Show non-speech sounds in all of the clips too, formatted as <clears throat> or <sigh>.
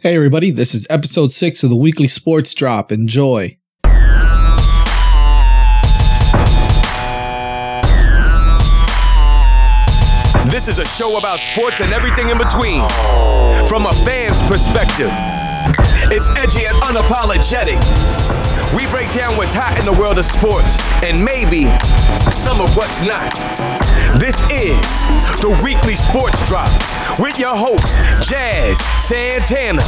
Hey, everybody, this is episode six of the weekly sports drop. Enjoy. This is a show about sports and everything in between. From a fan's perspective, it's edgy and unapologetic. We break down what's hot in the world of sports and maybe some of what's not. This is the weekly sports drop with your host, Jazz Santana.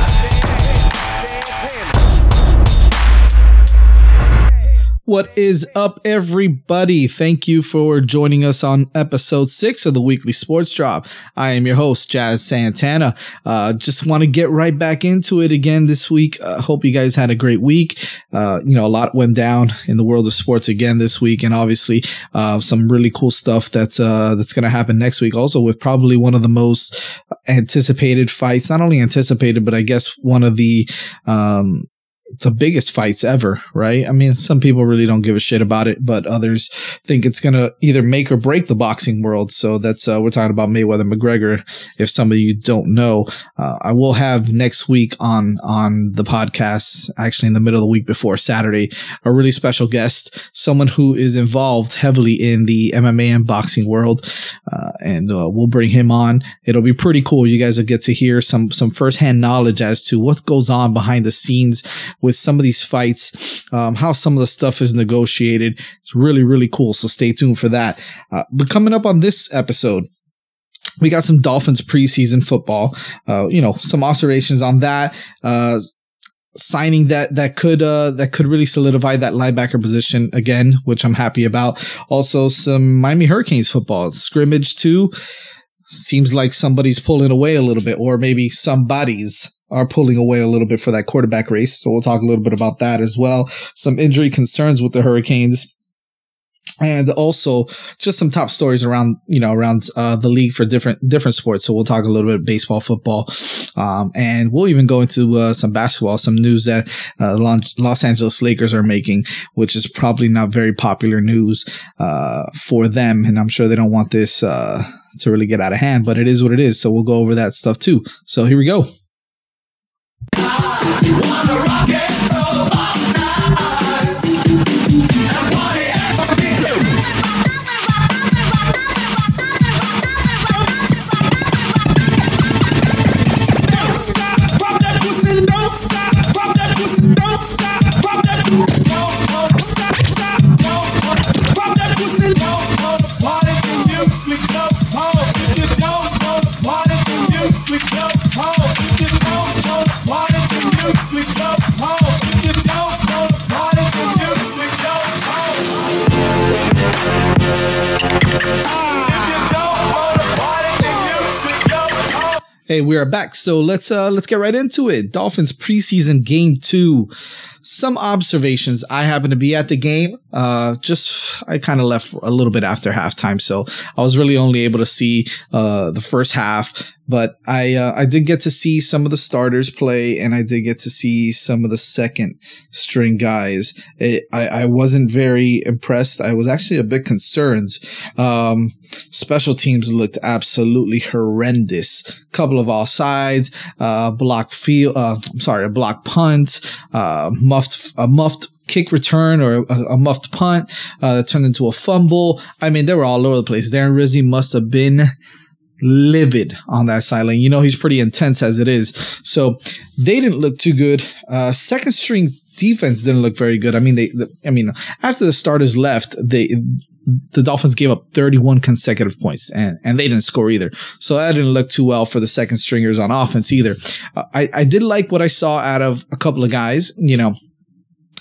What is up, everybody? Thank you for joining us on episode six of the weekly sports drop. I am your host, Jazz Santana. Uh, just want to get right back into it again this week. Uh, hope you guys had a great week. Uh, you know, a lot went down in the world of sports again this week, and obviously, uh, some really cool stuff that's, uh, that's going to happen next week. Also, with probably one of the most anticipated fights, not only anticipated, but I guess one of the, um, the biggest fights ever, right? I mean, some people really don't give a shit about it, but others think it's going to either make or break the boxing world. So that's, uh, we're talking about Mayweather McGregor. If some of you don't know, uh, I will have next week on, on the podcast, actually in the middle of the week before Saturday, a really special guest, someone who is involved heavily in the MMA and boxing world. Uh, and, uh, we'll bring him on. It'll be pretty cool. You guys will get to hear some, some firsthand knowledge as to what goes on behind the scenes with some of these fights, um, how some of the stuff is negotiated. It's really, really cool. So stay tuned for that. Uh, but coming up on this episode, we got some Dolphins preseason football. Uh, you know, some observations on that. Uh, signing that that could uh that could really solidify that linebacker position again, which I'm happy about. Also, some Miami Hurricanes football scrimmage too. Seems like somebody's pulling away a little bit, or maybe somebody's are pulling away a little bit for that quarterback race. So we'll talk a little bit about that as well. Some injury concerns with the Hurricanes. And also just some top stories around, you know, around, uh, the league for different, different sports. So we'll talk a little bit baseball, football. Um, and we'll even go into, uh, some basketball, some news that, uh, Los Angeles Lakers are making, which is probably not very popular news, uh, for them. And I'm sure they don't want this, uh, to really get out of hand, but it is what it is. So we'll go over that stuff too. So here we go. You wanna rock it? We are back. So let's uh let's get right into it. Dolphins preseason game 2. Some observations. I happen to be at the game. Uh just I kind of left a little bit after halftime, so I was really only able to see uh the first half but I uh, I did get to see some of the starters play, and I did get to see some of the second string guys. It, I I wasn't very impressed. I was actually a bit concerned. Um, special teams looked absolutely horrendous. Couple of offsides, uh, block field. Uh, I'm sorry, a block punt, uh, muffed a muffed kick return or a, a muffed punt uh, that turned into a fumble. I mean, they were all over the place. Darren Rizzi must have been livid on that sideline. You know, he's pretty intense as it is. So they didn't look too good. Uh, second string defense didn't look very good. I mean, they, the, I mean, after the starters left, they, the Dolphins gave up 31 consecutive points and, and they didn't score either. So that didn't look too well for the second stringers on offense either. Uh, I, I did like what I saw out of a couple of guys, you know,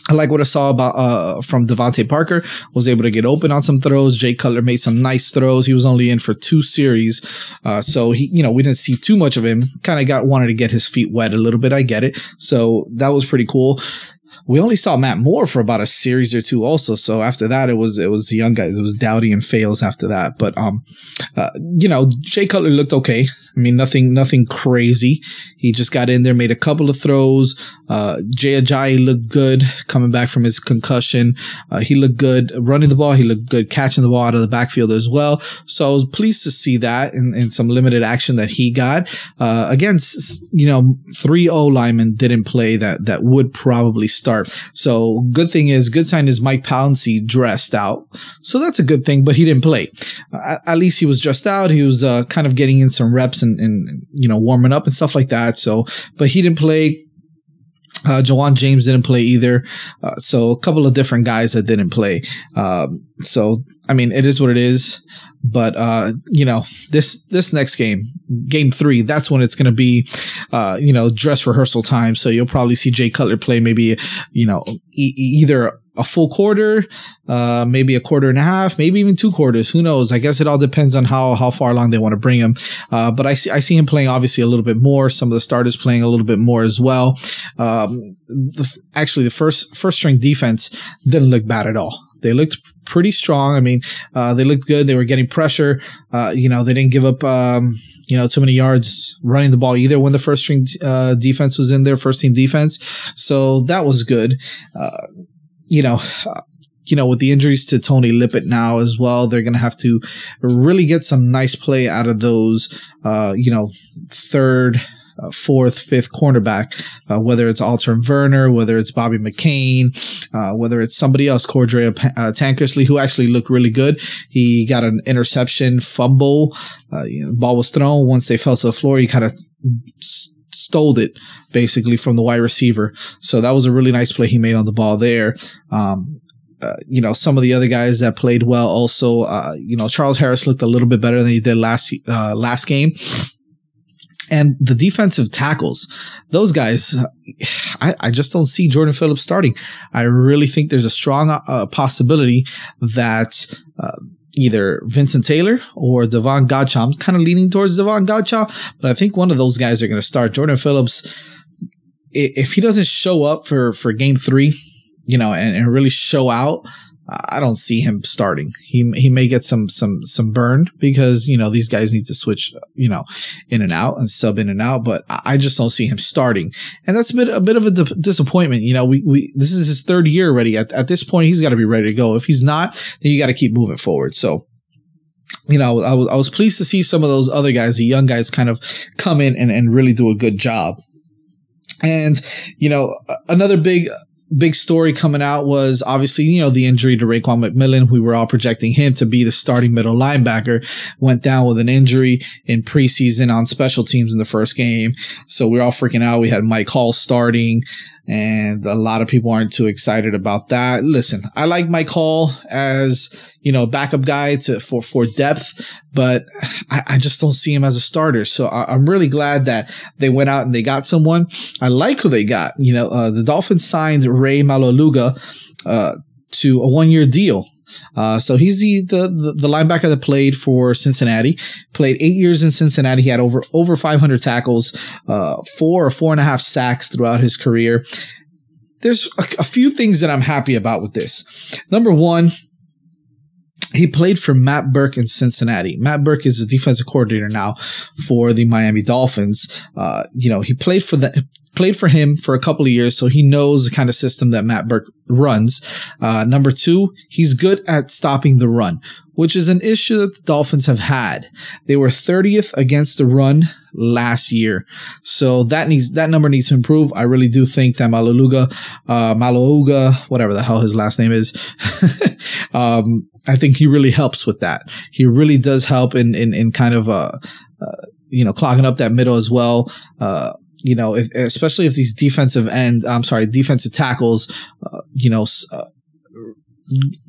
I like what I saw about uh, from DeVante Parker. Was able to get open on some throws. Jay Cutler made some nice throws. He was only in for two series, uh, so he, you know, we didn't see too much of him. Kind of got wanted to get his feet wet a little bit. I get it. So that was pretty cool. We only saw Matt Moore for about a series or two also. So after that, it was, it was the young guys. It was Doughty and Fales after that. But, um, uh, you know, Jay Cutler looked okay. I mean, nothing, nothing crazy. He just got in there, made a couple of throws. Uh, Jay Ajayi looked good coming back from his concussion. Uh, he looked good running the ball. He looked good catching the ball out of the backfield as well. So I was pleased to see that in, in some limited action that he got. Uh, against, you know, three O linemen didn't play that, that would probably start. So good thing is, good sign is Mike Pouncey dressed out. So that's a good thing, but he didn't play. Uh, at least he was dressed out. He was, uh, kind of getting in some reps and, and, you know, warming up and stuff like that. So, but he didn't play. Uh, Ja'Wuan James didn't play either. Uh, so a couple of different guys that didn't play. Um, so, I mean, it is what it is. But, uh, you know, this, this next game, game three, that's when it's going to be, uh, you know, dress rehearsal time. So you'll probably see Jay Cutler play maybe, you know, e- either a full quarter, uh, maybe a quarter and a half, maybe even two quarters. Who knows? I guess it all depends on how how far along they want to bring him. Uh, but I see I see him playing obviously a little bit more. Some of the starters playing a little bit more as well. Um, the, actually, the first first string defense didn't look bad at all. They looked pretty strong. I mean, uh, they looked good. They were getting pressure. Uh, you know, they didn't give up, um, you know, too many yards running the ball either when the first string uh, defense was in there, first team defense. So that was good. Uh, you know, you know, with the injuries to Tony Lippett now as well, they're going to have to really get some nice play out of those, uh, you know, third, uh, fourth, fifth cornerback, uh, whether it's Alterraun Verner, whether it's Bobby McCain, uh, whether it's somebody else, Cordrea uh, Tankersley, who actually looked really good. He got an interception, fumble. Uh, you know, the ball was thrown. Once they fell to the floor, he kind of stole it basically from the wide receiver. So that was a really nice play he made on the ball there. Um, uh, you know, some of the other guys that played well also, uh, you know, Charles Harris looked a little bit better than he did last, uh, last game. And the defensive tackles, those guys, I, I, just don't see Jordan Phillips starting. I really think there's a strong uh, possibility that uh, either Vincent Taylor or Davon Godchaux. I'm kind of leaning towards Davon Godchaux, but I think one of those guys are going to start. Jordan Phillips, if he doesn't show up for, for game three, you know, and, and really show out, I don't see him starting. He he may get some some some burn because you know these guys need to switch you know in and out and sub in and out, but I just don't see him starting, and that's a bit a bit of a di- disappointment. You know, we we this is his third year already. At at this point, he's got to be ready to go. If he's not, then you got to keep moving forward. So you know, I was, I was pleased to see some of those other guys, the young guys, kind of come in and, and really do a good job. And, you know, another big big story coming out was obviously, you know, the injury to Raekwon McMillan. We were all projecting him to be the starting middle linebacker. Went down with an injury in preseason on special teams in the first game. So we are all freaking out. We had Mike Hull starting and a lot of people aren't too excited about that. Listen, I like Mike Hull as, you know, backup guy to, for, for depth, but I, I just don't see him as a starter. So I, am really glad that they went out and they got someone. I like who they got. You know, uh, the Dolphins signed Rey Maualuga uh, to a one year deal. Uh, so he's the, the, the linebacker that played for Cincinnati. Played eight years in Cincinnati. He had over over 500 tackles, uh, four or four and a half sacks throughout his career. There's a, a few things that I'm happy about with this. Number one, he played for Matt Burke in Cincinnati. Matt Burke is the defensive coordinator now for the Miami Dolphins. Uh, you know, he played for the played for him for a couple of years, so he knows the kind of system that Matt Burke runs. Uh, number two, he's good at stopping the run, which is an issue that the Dolphins have had. They were 30th against the run last year. So that needs, that number needs to improve. I really do think that Maualuga, uh, whatever the hell his last name is, <laughs> um, I think he really helps with that. He really does help in, in, in kind of, uh, uh you know, clogging up that middle as well. Uh, you know, if, especially if these defensive end, I'm sorry, defensive tackles, uh, you know, uh,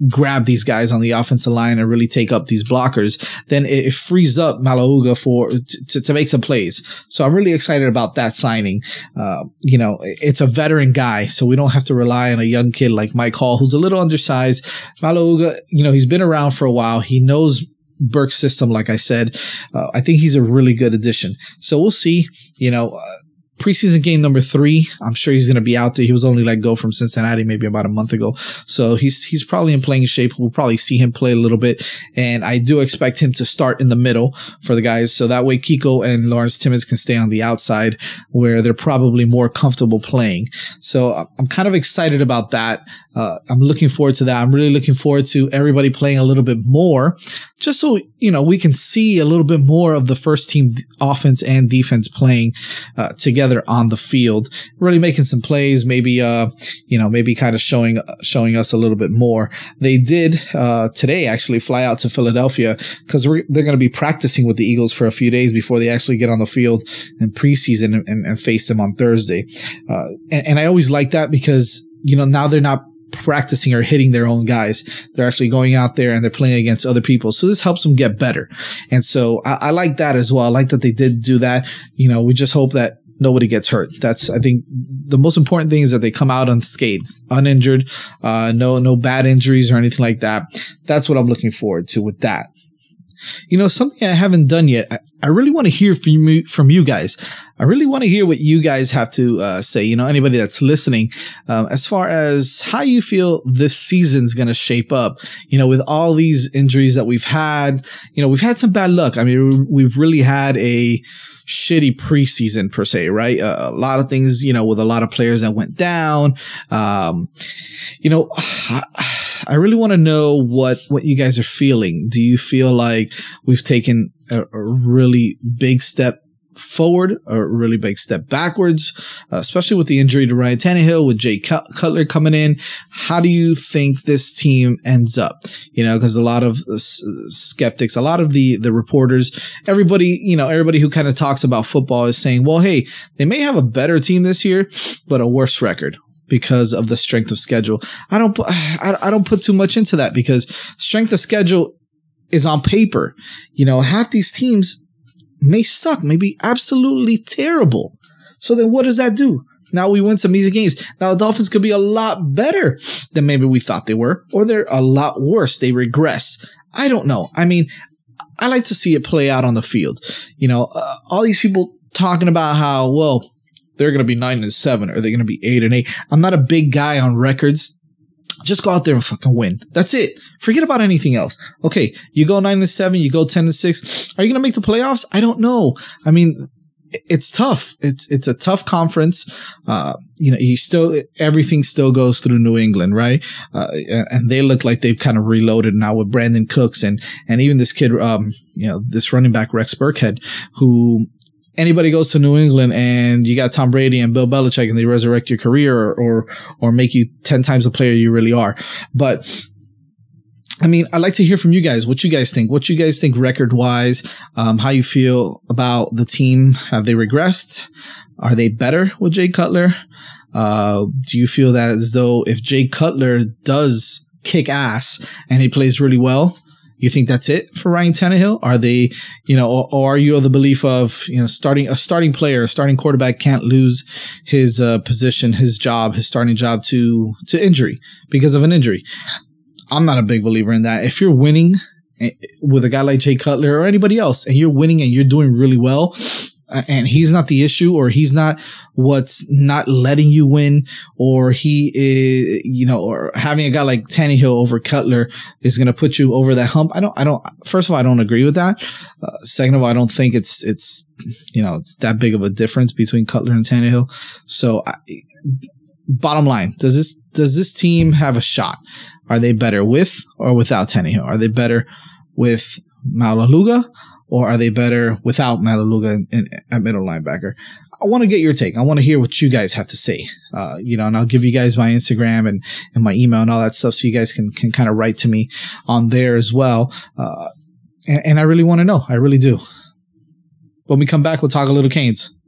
grab these guys on the offensive line and really take up these blockers, then it, frees up Maualuga for to, to make some plays. So I'm really excited about that signing. Uh, you know, it's a veteran guy, so we don't have to rely on a young kid like Mike Hull, who's a little undersized. Maualuga, you know, he's been around for a while. He knows Burke's system, like I said. Uh, I think he's a really good addition. So we'll see. You know. Uh, preseason game number three. I'm sure he's going to be out there. He was only let go from Cincinnati maybe about a month ago, so he's he's probably in playing shape. We'll probably see him play a little bit, and I do expect him to start in the middle for the guys, so that way Kiko and Lawrence Timmons can stay on the outside where they're probably more comfortable playing. So uh, I'm kind of excited about that. Uh, I'm looking forward to that. I'm really looking forward to everybody playing a little bit more, just so you know we can see a little bit more of the first team offense and defense playing uh, together on the field, really making some plays. Maybe uh, you know, maybe kind of showing showing us a little bit more. They did uh, today actually fly out to Philadelphia because they're going to be practicing with the Eagles for a few days before they actually get on the field in preseason and, and, and face them on Thursday. Uh, and, and I always like that because you know now they're not practicing or hitting their own guys. They're actually going out there and they're playing against other people. So this helps them get better. And so I, I like that as well. I like that they did do that. You know, we just hope that nobody gets hurt. That's I think the most important thing is that they come out unscathed, uninjured, uh, no no bad injuries or anything like that. That's what I'm looking forward to with that. You know, something I haven't done yet. I, really want to hear from you, from you guys. I really want to hear what you guys have to uh, say. You know, anybody that's listening, um, as far as how you feel this season's going to shape up. You know, with all these injuries that we've had, you know, we've had some bad luck. I mean, we've really had a shitty preseason per se, right? Uh, a lot of things, you know, with a lot of players that went down. Um, you know, <sighs> I, I really want to know what what you guys are feeling. Do you feel like we've taken a, a really big step forward, a really big step backwards, uh, especially with the injury to Ryan Tannehill, with Jay Cutler coming in. How do you think this team ends up? You know, because a lot of skeptics, a lot of the the reporters, everybody, you know, everybody who kind of talks about football is saying, well, hey, they may have a better team this year, but a worse record because of the strength of schedule. I don't, <sighs> I, I don't put too much into that because strength of schedule is on paper. You know, half these teams may suck, may be absolutely terrible. So then what does that do? Now we win some easy games. Now the Dolphins could be a lot better than maybe we thought they were, or they're a lot worse. They regress. I don't know. I mean, I like to see it play out on the field. You know, uh, all these people talking about how, well, they're going to be nine and seven, or they're going to be eight and eight. I'm not a big guy on records just go out there and fucking win. That's it. Forget about anything else. Okay, you go nine and seven, you go ten and six. Are you gonna make the playoffs? I don't know. I mean, it's tough. It's it's a tough conference. Uh, you know, you still everything still goes through New England, right? Uh, and they look like they've kind of reloaded now with Brandin Cooks and and even this kid, um, you know, this running back Rex Burkhead, who anybody goes to New England and you got Tom Brady and Bill Belichick and they resurrect your career or, or, or make you 10 times the player you really are. But I mean, I'd like to hear from you guys. What you guys think? What you guys think record wise? Um, how you feel about the team? Have they regressed? Are they better with Jay Cutler? Uh, do you feel that as though if Jay Cutler does kick ass and he plays really well, you think that's it for Ryan Tannehill? Are they, you know, or, or, are you of the belief of, you know, starting a starting player, a starting quarterback can't lose his uh, position, his job, his starting job to to injury because of an injury? I'm not a big believer in that. If you're winning eh, with a guy like Jay Cutler or anybody else, and you're winning and you're doing really well, and he's not the issue or he's not what's not letting you win or he is, you know, or having a guy like Tannehill over Cutler is going to put you over that hump. I don't, I don't, first of all, I don't agree with that. Uh, second of all, I don't think it's, it's, you know, it's that big of a difference between Cutler and Tannehill. So I, bottom line, does this, does this team have a shot? Are they better with or without Tannehill? Are they better with Maualuga or are they better without in, at middle linebacker? I want to get your take. I want to hear what you guys have to say. Uh, you know, and I'll give you guys my Instagram and, and my email and all that stuff so you guys can, can kind of write to me on there as well. Uh, and, and I really want to know. I really do. When we come back, we'll talk a little Canes.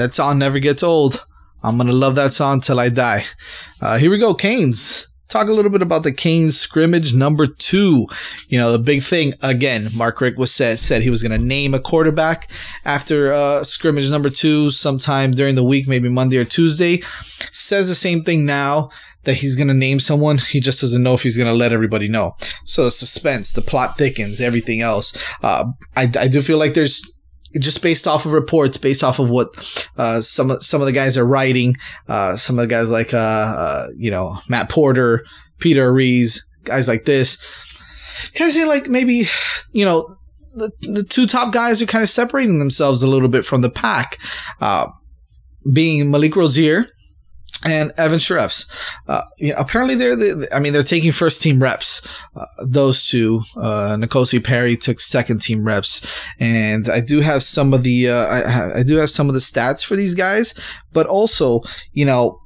That song never gets old. I'm gonna love that song till I die. Uh, here we go, Canes. Talk a little bit about the Canes scrimmage number two. You know, the big thing again. Mark Richt was said said he was to name a quarterback after uh, scrimmage number two sometime during the week, maybe Monday or Tuesday. Says the same thing now that he's going to name someone. He just doesn't know if he's going to let everybody know. So the suspense, the plot thickens, everything else. Uh, I, I do feel like there's just based off of reports, based off of what uh, some of some of the guys are writing, uh, some of the guys like uh, uh you know Matt Porter, Peter Rees, guys like this, kind of say like maybe you know the the two top guys are kind of separating themselves a little bit from the pack, uh, being Malik Rosier and Evan Shirreffs. Uh, you know, apparently they're the, I mean, they're taking first team reps. Uh, those two, uh, N'Kosi Perry took second team reps, and I do have some of the, uh, I, I do have some of the stats for these guys, but also, you know,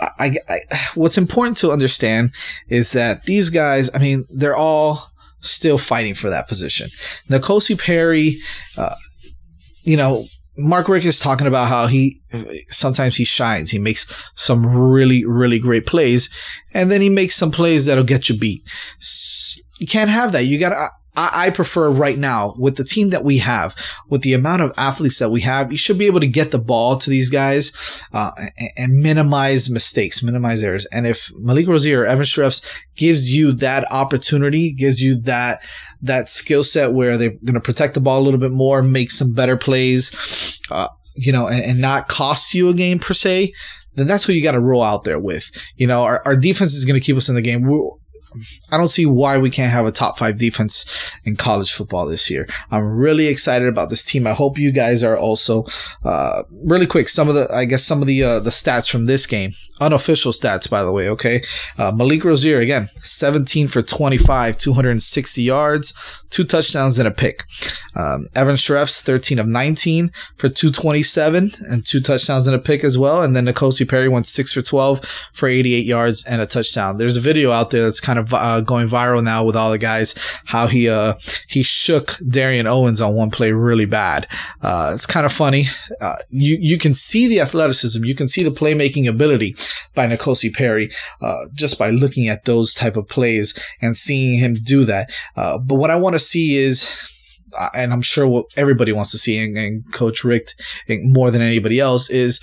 I, I, what's important to understand is that these guys, I mean, they're all still fighting for that position. N'Kosi Perry, uh, you know, Mark Richt is talking about how he sometimes he shines. He makes some really, really great plays, and then he makes some plays that'll get you beat. You can't have that. You got I, I prefer right now with the team that we have, with the amount of athletes that we have, you should be able to get the ball to these guys uh, and, and, minimize mistakes, minimize errors. And if Malik Rosier or Evan Shirreffs gives you that opportunity, gives you that that skill set where they're going to protect the ball a little bit more, make some better plays, uh, you know, and, and not cost you a game per se, then that's what you got to roll out there with. You know, our, our defense is going to keep us in the game. We're, I don't see why we can't have a top five defense in college football this year. I'm really excited about this team. I hope you guys are also. Uh, really quick, some of the I guess some of the uh, the stats from this game, unofficial stats by the way. Okay, uh, Malik Rosier again, 17 for 25, 260 yards, two touchdowns and a pick. Um, Evan Shirreffs, 13 of 19 for 227 and two touchdowns and a pick as well. And then N'Kosi Perry went six for 12 for 88 yards and a touchdown. There's a video out there that's kind of uh, going viral now with all the guys how he uh he shook Darian Owens on one play really bad. Uh, it's kind of funny. Uh, you you can see the athleticism, you can see the playmaking ability by N'Kosi Perry uh, just by looking at those type of plays and seeing him do that. Uh, but what I want to see is and I'm sure what everybody wants to see, and, and Coach Richt more than anybody else, is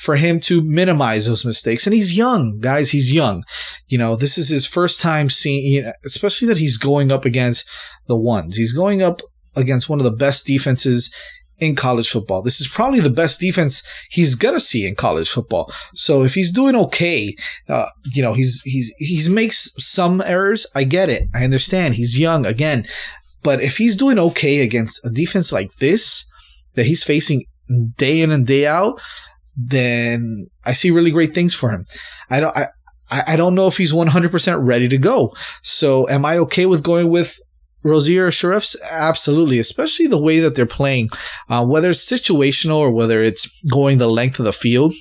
for him to minimize those mistakes. And he's young, guys. He's young. You know, this is his first time seeing, you know, especially that he's going up against the ones. He's going up against one of the best defenses in college football. This is probably the best defense he's gonna see in college football. So if he's doing okay, uh, you know, he's he's he's makes some errors. I get it. I understand. He's young again, but if he's doing okay against a defense like this that he's facing day in and day out, then I see really great things for him. I don't, I, I don't know if he's 100% ready to go. So am I okay with going with Rosier or Shirreffs? Absolutely, especially the way that they're playing, uh, whether it's situational or whether it's going the length of the field.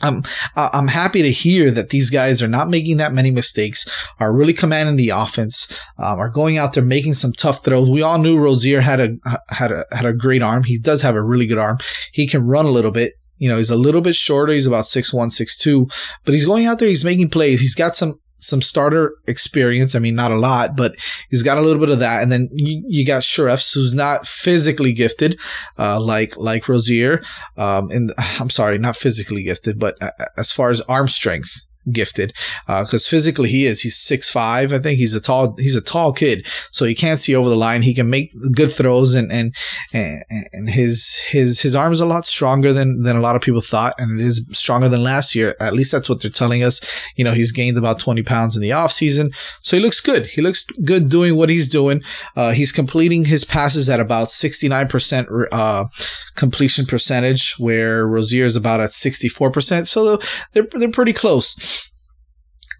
I'm I'm happy to hear that these guys are not making that many mistakes, are really commanding the offense, um, are going out there making some tough throws. We all knew Rosier had a had a had a great arm. He does have a really good arm. He can run a little bit. You know, he's a little bit shorter. He's about six one, six two, but he's going out there. He's making plays. He's got some some starter experience. I mean, not a lot, but he's got a little bit of that. And then you, you got Shirreffs, who's not physically gifted, uh, like like Rosier. Um, and <sighs> I'm sorry, not physically gifted, but uh, as far as arm strength, gifted because uh, physically he is. He's six five. I think he's a tall. He's a tall kid, so he can't see over the line. He can make good throws, and and and his his his arm is a lot stronger than than a lot of people thought, and it is stronger than last year. At least that's what they're telling us. You know, he's gained about twenty pounds in the off season, so he looks good. He looks good doing what he's doing. Uh, he's completing his passes at about sixty nine percent uh, completion percentage, where Rosier is about at sixty four percent. So they're they're pretty close.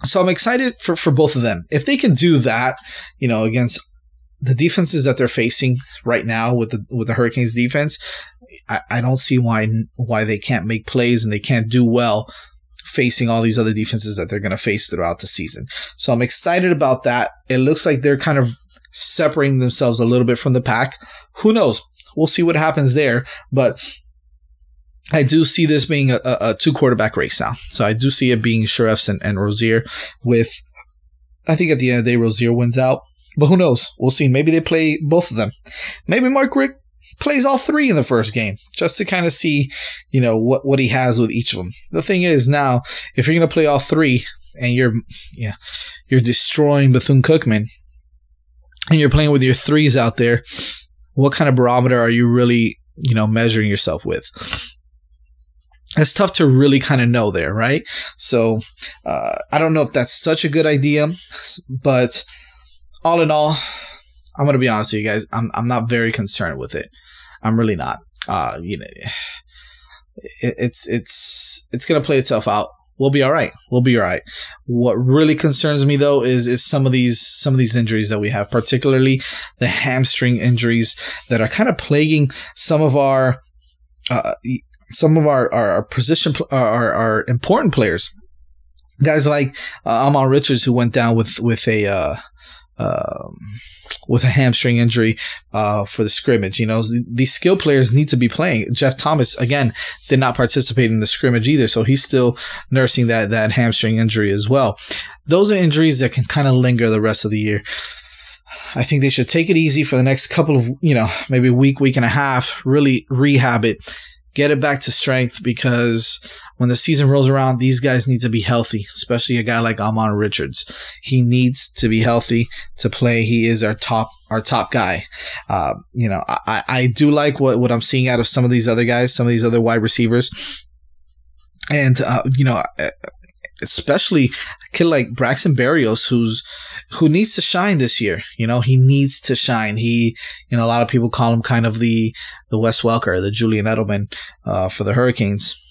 So I'm excited for, for both of them. If they can do that, you know, against the defenses that they're facing right now with the with the Hurricanes defense, I, I don't see why why they can't make plays and they can't do well facing all these other defenses that they're going to face throughout the season. So I'm excited about that. It looks like they're kind of separating themselves a little bit from the pack. Who knows? We'll see what happens there. But I do see this being a, a, two quarterback race now. So I do see it being Scherff and, and Rosier with, I think at the end of the day, Rosier wins out. But who knows? We'll see. Maybe they play both of them. Maybe Mark Richt plays all three in the first game just to kind of see, you know, what, what he has with each of them. The thing is now, if you're going to play all three and you're, yeah, you're destroying Bethune Cookman and you're playing with your threes out there, what kind of barometer are you really, you know, measuring yourself with? It's tough to really kind of know there, right? So uh, I don't know if that's such a good idea, but all in all, I'm gonna be honest with you guys. I'm I'm not very concerned with it. I'm really not. Uh, you know, it, it's it's it's gonna play itself out. We'll be all right. We'll be all right. What really concerns me though is is some of these some of these injuries that we have, particularly the hamstring injuries that are kind of plaguing some of our uh, some of our, our, our position, our, our important players. Guys like uh, Ahmmon Richards, who went down with, with a, uh, um, with a hamstring injury uh, for the scrimmage. You know, these skill players need to be playing. Jeff Thomas again did not participate in the scrimmage either, so he's still nursing that that hamstring injury as well. Those are injuries that can kind of linger the rest of the year. I think they should take it easy for the next couple of, you know, maybe week, week and a half, really rehab it get it back to strength because when the season rolls around, these guys need to be healthy, especially a guy like Ahmmon Richards. He needs to be healthy to play. He is our top our top guy. Uh, you know, I, I do like what, what I'm seeing out of some of these other guys, some of these other wide receivers. And, uh, you know, especially a kid like Braxton Berrios, who's who needs to shine this year. You know, he needs to shine. He, you know, a lot of people call him kind of the the Wes Welker, the Julian Edelman uh, for the Hurricanes.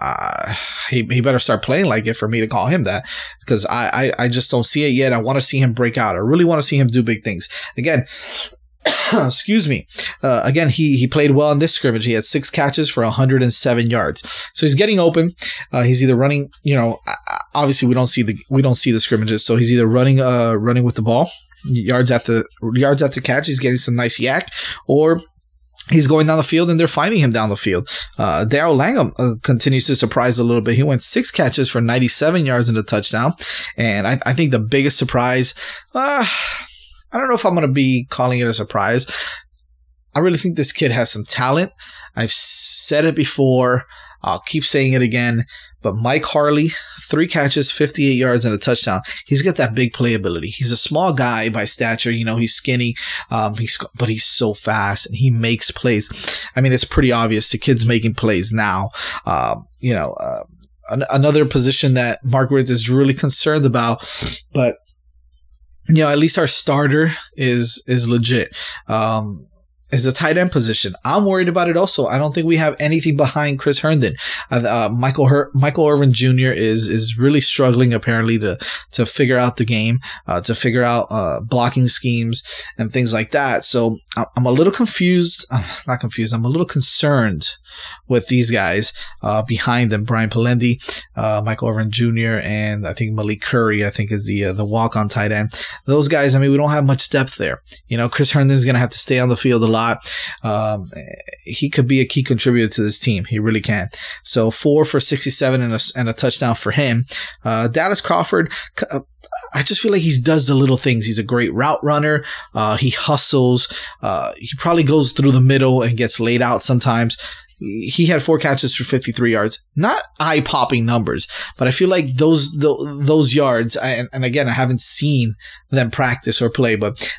Uh, he, he better start playing like it for me to call him that because I, I, I just don't see it yet. I want to see him break out. I really want to see him do big things. Again, <coughs> excuse me. Uh, again, he he played well in this scrimmage. He had six catches for 107 yards. So he's getting open. Uh, he's either running. You know, obviously we don't see the we don't see the scrimmages. So he's either running uh running with the ball yards at the yards at the catch. He's getting some nice YAC, or he's going down the field and they're finding him down the field. Uh, Darrell Langham uh, continues to surprise a little bit. He went six catches for 97 yards in the touchdown. And I, I think the biggest surprise, uh, I don't know if I'm going to be calling it a surprise. I really think this kid has some talent. I've said it before. I'll keep saying it again. But Mike Harley, three catches, 58 yards, and a touchdown. He's got that big playability. He's a small guy by stature. You know, he's skinny, um, he's, but he's so fast and he makes plays. I mean, it's pretty obvious the kid's making plays now. Uh, you know, uh, an- another position that Mark Richt is really concerned about, but you know, at least our starter is is legit. Um, is the tight end position. I'm worried about it also. I don't think we have anything behind Chris Herndon. Uh, uh, Michael Her- Michael Irvin Jr. is is really struggling apparently to to figure out the game, uh, to figure out uh, blocking schemes and things like that. So I'm a little confused. Uh, not confused. I'm a little concerned with these guys uh, behind them. Brian Polendey, Michael Irvin Jr. and I think Malik Curry. I think is the the walk on tight end. Those guys. I mean, we don't have much depth there. You know, Chris Herndon is going to have to stay on the field a lot. Um, he could be a key contributor to this team. He really can. So four for 67 and a, and a touchdown for him. Uh, Dallas Crawford, uh, I just feel like he does the little things. He's a great route runner. Uh, he hustles. Uh, he probably goes through the middle and gets laid out sometimes he had four catches for 53 yards. Not eye popping numbers, but I feel like those those yards. And, and, again, I haven't seen them practice or play, but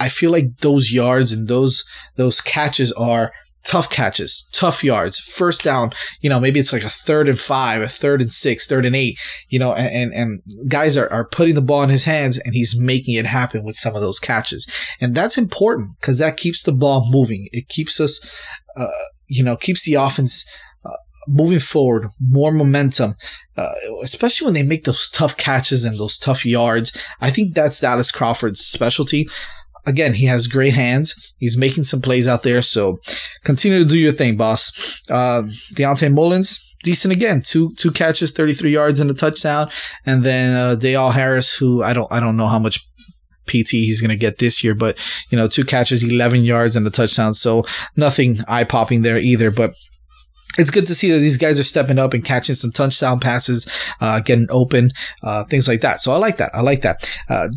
I feel like those yards and those those catches are tough catches, tough yards, first down. You know, maybe it's like a third and five, a third and six, third and eight. You know, and and, guys are are putting the ball in his hands, and he's making it happen with some of those catches, and that's important because that keeps the ball moving. It keeps us, uh, you know, keeps the offense. Uh, moving forward, more momentum, uh, especially when they make those tough catches and those tough yards. I think that's Dallas Crawford's specialty again, he has great hands. He's making some plays out there. So continue to do your thing, boss. Uh, Dionte Mullins, decent again. Two two catches, 33 yards and a touchdown. And then uh, Dale Harris, who I don't I don't know how much PT he's going to get this year, but you know, two catches, 11 yards and a touchdown. So nothing eye popping there either. But it's good to see that these guys are stepping up and catching some touchdown passes, uh, getting open, uh, things like that. So I like that. I like that. Uh,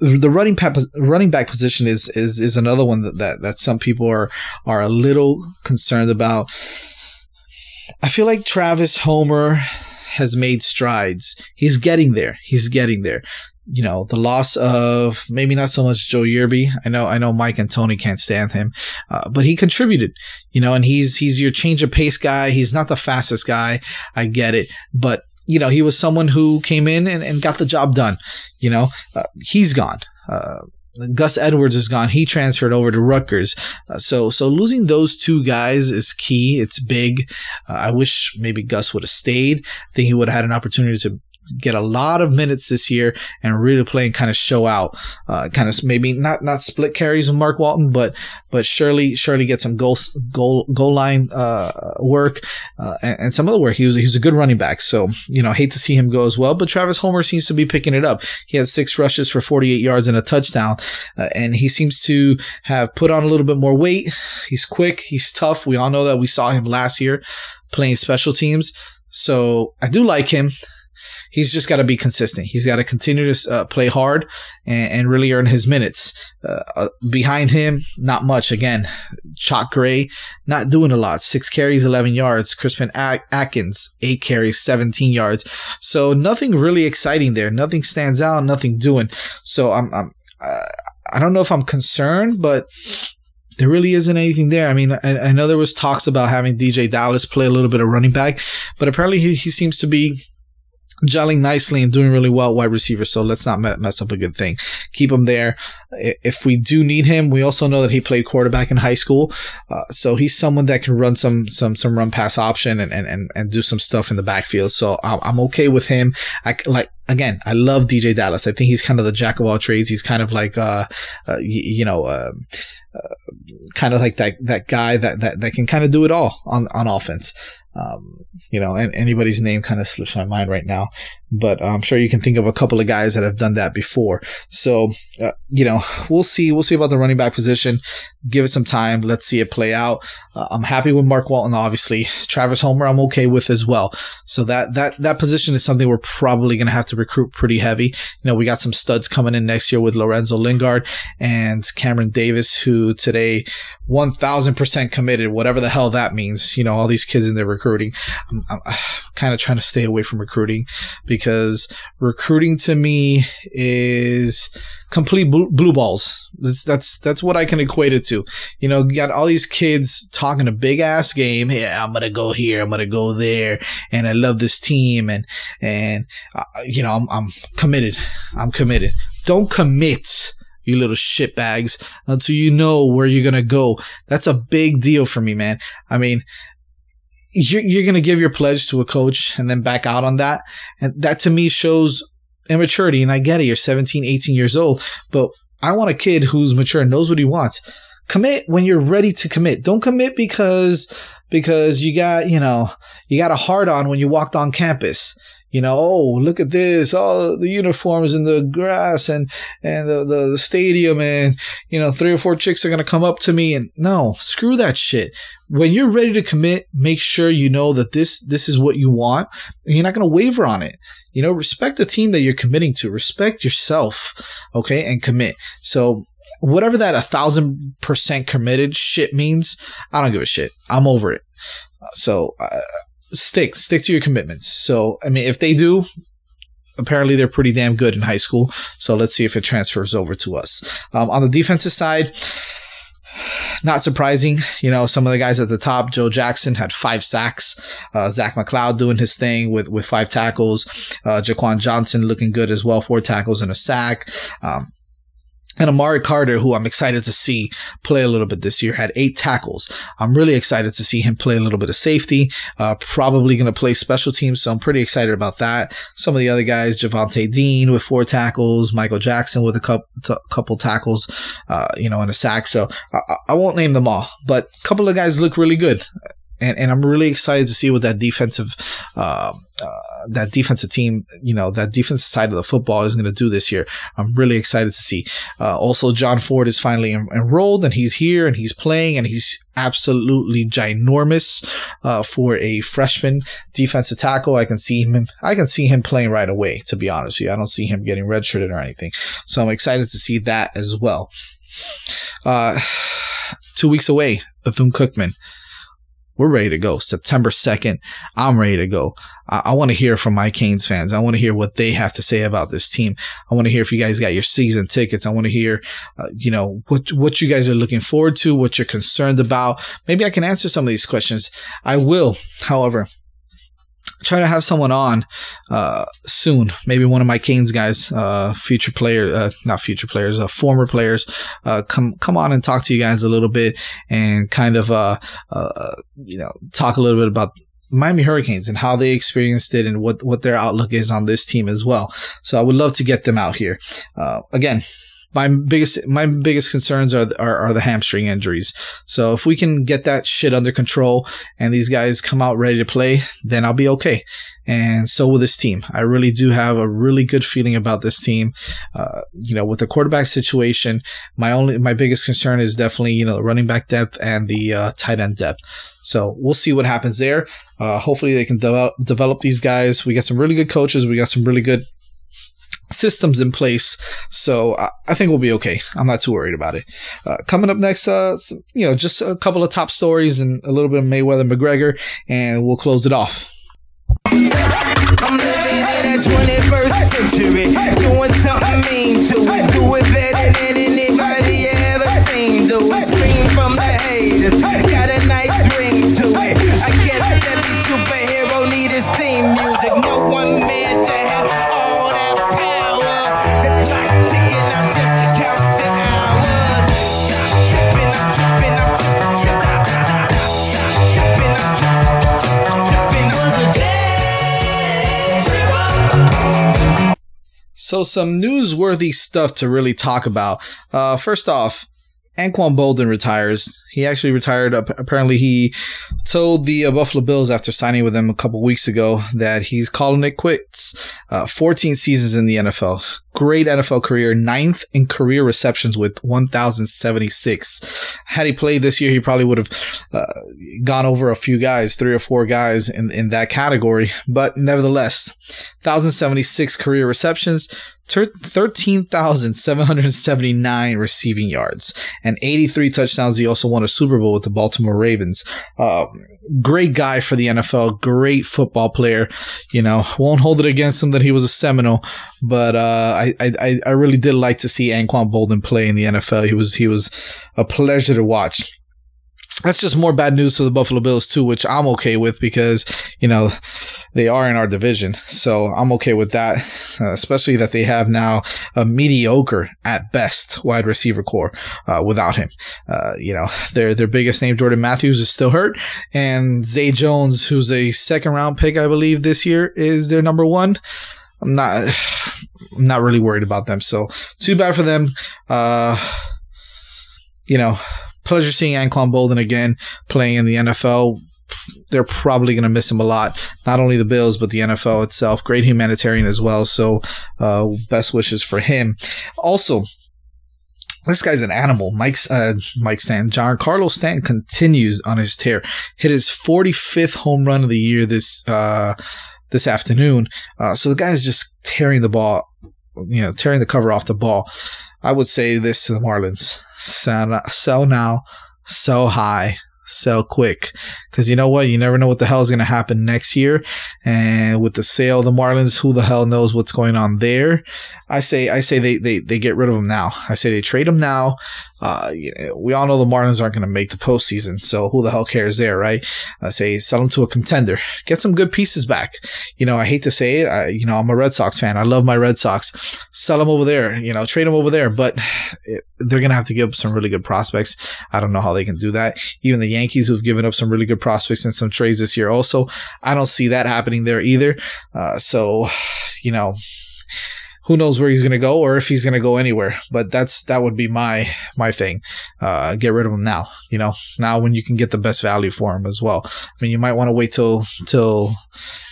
the running back, running back position is, is, is another one that, that, that some people are, are a little concerned about. I feel like Travis Homer has made strides. He's getting there. He's getting there you know, the loss of maybe not so much Joe Yearby. I know, I know Mike and Tony can't stand him, uh, but he contributed, you know, and he's, he's your change of pace guy. He's not the fastest guy. I get it, but you know, he was someone who came in and, and got the job done. You know, uh, he's gone. Uh, Gus Edwards is gone. He transferred over to Rutgers. Uh, so, so losing those two guys is key. It's big. Uh, I wish maybe Gus would have stayed. I think he would have had an opportunity to get a lot of minutes this year and really play and kind of show out. Uh, kind of maybe not not split carries with Mark Walton, but but surely surely get some goal goal goal line uh, work uh, and, and, some other work. He was he's a good running back, so you know hate to see him go as well. But Travis Homer seems to be picking it up. He had six rushes for 48 yards and a touchdown, uh, and he seems to have put on a little bit more weight. He's quick, he's tough. We all know that we saw him last year playing special teams. So I do like him he's just got to be consistent. He's got to continue to uh, play hard and, and, really earn his minutes. Uh, uh, behind him, not much. Again, Chalk Gray, not doing a lot. Six carries, 11 yards. Crispin Atkins, eight carries, 17 yards. So nothing really exciting there. Nothing stands out. Nothing doing. So I'm, I'm uh, I don't know if I'm concerned, but there really isn't anything there. I mean, I, I, know there was talks about having DJ Dallas play a little bit of running back, but apparently he, he seems to be gelling nicely and doing really well wide receiver. So let's not mess up a good thing. Keep him there. If we do need him, we also know that he played quarterback in high school. Uh, so he's someone that can run some, some, some run pass option and, and, and, and do some stuff in the backfield. So I'm okay with him. I like, again, I love DJ Dallas. I think he's kind of the jack of all trades. He's kind of like, uh, uh you, you, know, uh, uh, kind of like that, that guy that, that, that can kind of do it all on, on offense. Um, you know, and anybody's name kind of slips my mind right now, but I'm sure you can think of a couple of guys that have done that before. So, uh, you know, we'll see. We'll see about the running back position. Give it some time. Let's see it play out. Uh, I'm happy with Mark Walton, obviously. Travis Homer, I'm okay with as well. So that that that position is something we're probably going to have to recruit pretty heavy. You know, we got some studs coming in next year with Lorenzo Lingard and Cameron Davis, who today 1,000% committed, whatever the hell that means. You know, all these kids in their recruiting. I'm, I'm kind of trying to stay away from recruiting because recruiting to me is complete blue balls. That's, that's, that's what I can equate it to. You know, you got all these kids talking a big ass game. Yeah, I'm to go here. I'm to go there. And I love this team. And, and, uh, you know, I'm, I'm committed. I'm committed. Don't commit you little shitbags, until you know where you're gonna go. That's a big deal for me, man. I mean, you're, you're gonna give your pledge to a coach and then back out on that. And that to me shows immaturity. And I get it. You're 17, 18 years old, but I want a kid who's mature and knows what he wants. Commit when you're ready to commit. Don't commit because, because you got, you know, you got a hard on when you walked on campus you know, oh, look at this, all the uniforms and the grass and, and the, the, the stadium and, you know, three or four chicks are going to come up to me and no, screw that shit. When you're ready to commit, make sure you know that this, this is what you want and you're not going to waver on it. You know, respect the team that you're committing to, respect yourself. Okay. And commit. So whatever that a thousand percent committed shit means, I don't give a shit. I'm over it. So, uh, stick stick to your commitments. So I mean, if they do, apparently they're pretty damn good in high school. So let's see if it transfers over to us. Um, on the defensive side. Not surprising, you know. Some of the guys at the top, Joe Jackson had five sacks. Uh, Zach McCloud doing his thing with with five tackles. Uh, Jaquan Johnson looking good as well, four tackles and a sack. Um, and Amari Carter, who I'm excited to see play a little bit this year, had eight tackles. I'm really excited to see him play a little bit of safety. Uh, probably going to play special teams, so I'm pretty excited about that. Some of the other guys, Jhavonte Dean with four tackles, Michael Jackson with a couple, t- couple tackles, uh, you know, and a sack. So I-, I won't name them all, but a couple of guys look really good and, and I'm really excited to see what that defensive uh, uh, that defensive team, you know, that defensive side of the football is going to do this year. I'm really excited to see. Uh, also, John Ford is finally en- enrolled and he's here and he's playing and he's absolutely ginormous uh, for a freshman defensive tackle. I can see him. I can see him playing right away. To be honest with you, I don't see him getting redshirted or anything. So I'm excited to see that as well. Uh, two weeks away, Bethune Cookman we're ready to go. September 2nd, I'm ready to go. I, I want to hear from my Canes fans. I want to hear what they have to say about this team. I want to hear if you guys got your season tickets. I want to hear, uh, you know, what, what you guys are looking forward to, what you're concerned about. Maybe I can answer some of these questions. I will, however, try to have someone on uh, soon. Maybe one of my Canes guys, uh, future player, uh, not future players, uh, former players, uh, come come on and talk to you guys a little bit and kind of uh, uh, you know talk a little bit about Miami Hurricanes and how they experienced it and what what their outlook is on this team as well. So I would love to get them out here. Uh, again, my biggest my biggest concerns are, are, are the hamstring injuries. So if we can get that shit under control and these guys come out ready to play, then I'll be okay. And so will this team. I really do have a really good feeling about this team. Uh, you know, with the quarterback situation, my only my biggest concern is definitely you know the running back depth and the uh, tight end depth. So we'll see what happens there. Uh, hopefully they can develop develop these guys. We got some really good coaches. We got some really good systems in place. So I, I, think we'll be okay. I'm not too worried about it. Uh, coming up next, uh, some, you know, just a couple of top stories and a little bit of Mayweather McGregor, and we'll close it off. I'm living in 21st century, doing something mean to it So, some newsworthy stuff to really talk about. Uh, first off, Anquan Boldin retires. He actually retired. Apparently, he told the uh, Buffalo Bills after signing with them a couple weeks ago that he's calling it quits. Uh, 14 seasons in the NFL. Great NFL career. Ninth in career receptions with 1,076. Had he played this year, he probably would have uh, gone over a few guys, three or four guys in, in that category. But nevertheless, 1,076 career receptions, 13,779 receiving yards and 83 touchdowns. He also won a Super Bowl with the Baltimore Ravens. Uh, great guy for the NFL, great football player. You know, won't hold it against him that he was a Seminole, but uh, I, I, I really did like to see Anquan Boldin play in the NFL. He was, he was a pleasure to watch that's just more bad news for the Buffalo Bills too, which I'm okay with because you know they are in our division, so I'm okay with that. Uh, especially that they have now a mediocre at best wide receiver corps uh, without him. Uh, you know their their biggest name Jordan Matthews is still hurt, and Zay Jones, who's a second round pick, I believe this year, is their number one. I'm not I'm not really worried about them, so too bad for them. Uh, you know pleasure seeing Anquan Boldin again playing in the NFL. They're probably going to miss him a lot. Not only the Bills, but the NFL itself. Great humanitarian as well. So, uh, best wishes for him. Also, this guy's an animal. Mike's uh, Mike Stan, Giancarlo Stanton continues on his tear. Hit his 45th home run of the year this uh, this afternoon. Uh, so the guy is just tearing the ball, you know, tearing the cover off the ball. I would say this to the Marlins: sell, sell now, sell high, sell quick. Because you know what? You never know what the hell is going to happen next year. And with the sale of the Marlins, who the hell knows what's going on there? I say, I say they, they, they get rid of them now. I say they trade them now. Uh, you know, we all know the Marlins aren't going to make the postseason, so who the hell cares there, right? I say sell them to a contender, get some good pieces back. You know, I hate to say it, I, you know, I'm a Red Sox fan. I love my Red Sox. Sell them over there, you know, trade them over there, but it, they're going to have to give up some really good prospects. I don't know how they can do that. Even the Yankees, who've given up some really good prospects in some trades this year, also, I don't see that happening there either. Uh, so, you know who knows where he's going to go or if he's going to go anywhere. But that's that would be my my thing. Uh, get rid of him now. You know, now when you can get the best value for him as well. I mean, you might want to wait till till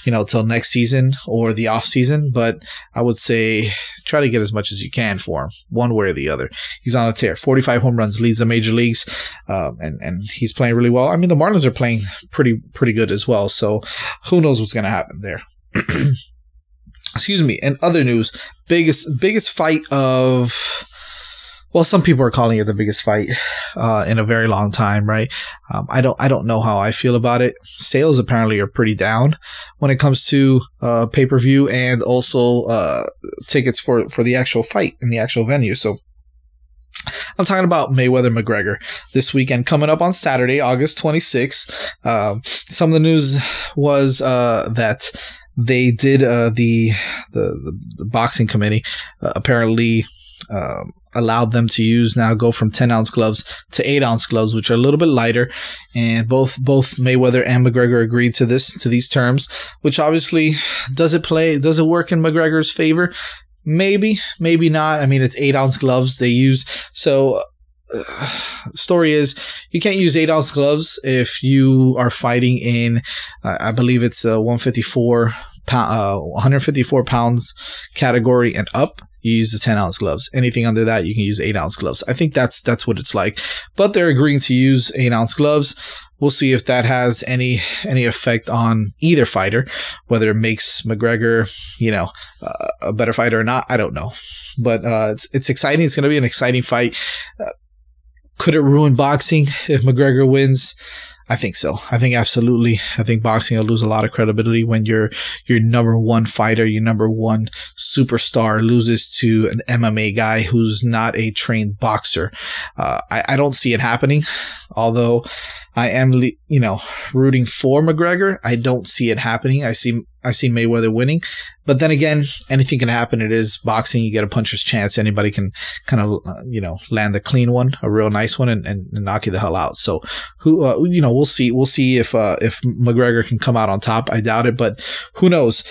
you know till next season or the off season, but I would say try to get as much as you can for him, one way or the other. He's on a tear. Forty five home runs, leads the major leagues, um, and and he's playing really well. I mean, the Marlins are playing pretty pretty good as well. So who knows what's going to happen there. <clears throat> excuse me. And other news, biggest biggest fight of well, some people are calling it the biggest fight uh, in a very long time, right? Um, I don't, I don't know how I feel about it. Sales apparently are pretty down when it comes to uh, pay per view and also uh, tickets for for the actual fight in the actual venue. So. I'm talking about Mayweather McGregor this weekend coming up on Saturday, August 26th. Um, some of the news was uh, that they did uh, the, the, the boxing committee uh, apparently um, allowed them to use now go from 10 ounce gloves to 8 ounce gloves which are a little bit lighter. And both both mayweather and mcgregor agreed to this to these terms which obviously does it play does it work in mcgregor's favor? Maybe maybe not. I mean it's 8 ounce gloves they use. So uh, <sighs> story is you can't use eight ounce gloves if you are fighting in uh, i believe it's a 154 pound, uh, 154 pounds category and up you use the 10 ounce gloves. Anything under that, you can use 8 ounce gloves. I think that's that's what it's like. But they're agreeing to use 8 ounce gloves. We'll see if that has any any effect on either fighter, whether it makes McGregor, you know, uh, a better fighter or not. I don't know, but uh, it's it's exciting. It's going to be an exciting fight. Uh, could it ruin boxing if McGregor wins? I think so. I think absolutely. I think boxing will lose a lot of credibility when your your number one fighter, your number one superstar loses to an MMA guy who's not a trained boxer. Uh, I, I don't see it happening. Although I am, you know, rooting for McGregor. I don't see it happening. I see, I see Mayweather winning. But then again, anything can happen. It is boxing. You get a puncher's chance. Anybody can kind of, uh, you know, land a clean one, a real nice one, and, and, and knock you the hell out. So, who, uh, you know, we'll see. We'll see if uh, if McGregor can come out on top. I doubt it, but who knows?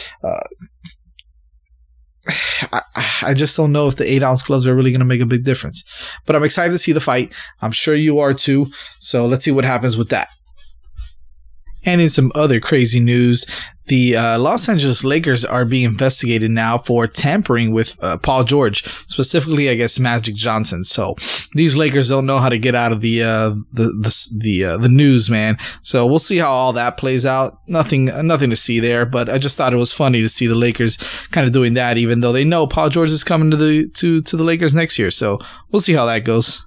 <sighs> I, I, just don't know if the eight ounce gloves are really going to make a big difference. But I'm excited to see the fight. I'm sure you are too. So let's see what happens with that. And in some other crazy news, the uh, Los Angeles Lakers are being investigated now for tampering with uh, Paul George, specifically, I guess, Magic Johnson. So these Lakers don't know how to get out of the uh, the the the, uh, the news, man. So we'll see how all that plays out. Nothing nothing to see there, but I just thought it was funny to see the Lakers kind of doing that, even though they know Paul George is coming to the to to the Lakers next year. So we'll see how that goes.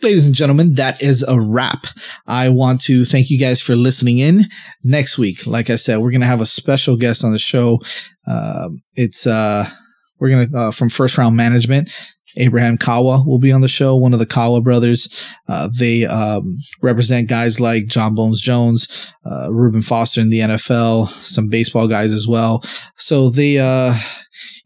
Ladies and gentlemen, that is a wrap. I want to thank you guys for listening in. Next week, like I said, we're going to have a special guest on the show. Uh, it's, uh, we're going to, uh, from First Round Management. Abraham Kawa will be on the show, one of the Kawa brothers. Uh, they um, represent guys like Jon Bones Jones, uh, Reuben Foster in the NFL, some baseball guys as well. So they, uh,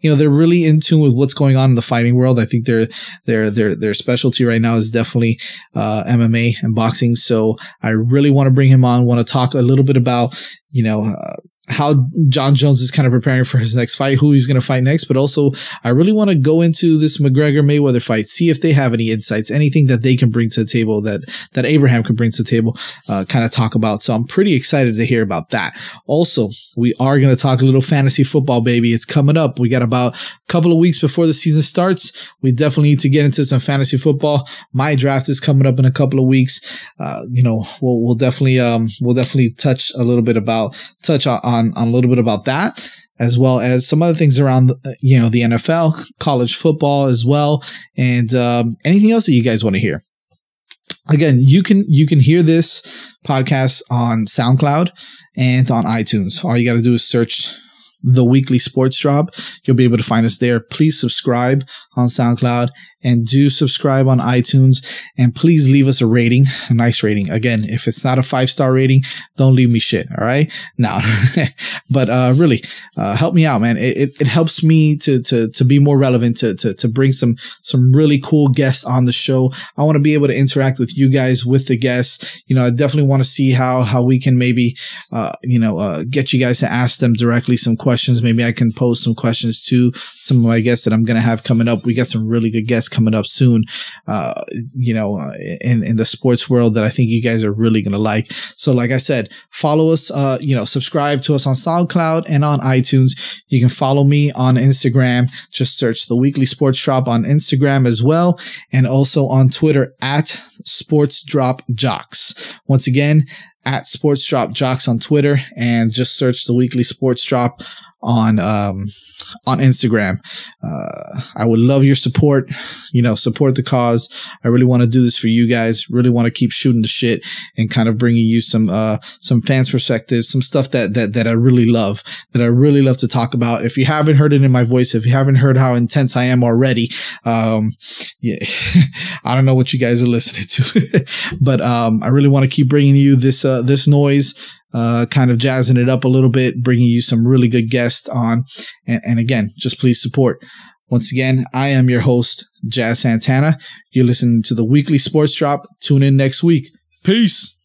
you know they're really in tune with what's going on in the fighting world. I think their their their their specialty right now is definitely uh, MMA and boxing. So I really want to bring him on. Want to talk a little bit about you know uh, how Jon Jones is kind of preparing for his next fight, who he's going to fight next, but also I really want to go into this McGregor Mayweather fight, see if they have any insights, anything that they can bring to the table that that Abraham can bring to the table, uh, kind of talk about. So I'm pretty excited to hear about that. Also, we are going to talk a little fantasy football, baby. It's coming up. We got about a couple of weeks before the season starts. We definitely need to get into some fantasy football. My draft is coming up in a couple of weeks. Uh, you know, we'll, we'll definitely um we'll definitely touch a little bit about touch on on, on a little bit about that as well as some other things around you know the NFL, college football as well, and um, anything else that you guys want to hear. Again, you can you can hear this podcast on SoundCloud and on iTunes. All you got to do is search the weekly sports drop. You'll be able to find us there. Please subscribe on SoundCloud and do subscribe on iTunes. And please leave us a rating, a nice rating. Again, if it's not a five star rating, don't leave me shit. All right. Now, <laughs> but, uh, really, uh, help me out, man. It, it, it, helps me to, to, to be more relevant, to, to, to bring some, some really cool guests on the show. I want to be able to interact with you guys, with the guests. You know, I definitely want to see how, how we can maybe, uh, you know, uh, get you guys to ask them directly some questions. Maybe I can pose some questions to some of my guests that I'm going to have coming up. We got some really good guests coming up soon, uh, you know, uh, in, in the sports world that I think you guys are really going to like. So, like I said, follow us, uh, you know, subscribe to us on SoundCloud and on iTunes. You can follow me on Instagram. Just search the weekly sports drop on Instagram as well. And also on Twitter at sports drop jocks. Once again, at sports drop jocks on Twitter and just search the weekly sports drop on um, on Instagram. Uh, I would love your support. You know, support the cause. I really want to do this for you guys. Really want to keep shooting the shit and kind of bringing you some uh, some fans perspectives, some stuff that that that I really love, that I really love to talk about. If you haven't heard it in my voice, if you haven't heard how intense I am already, um, yeah, <laughs> I don't know what you guys are listening to, <laughs> but um, I really want to keep bringing you this uh, this noise uh, kind of jazzing it up a little bit, bringing you some really good guests on. And, and again, just please support. Once again, I am your host, Jazz Santana. You're listening to the weekly sports drop. Tune in next week. Peace.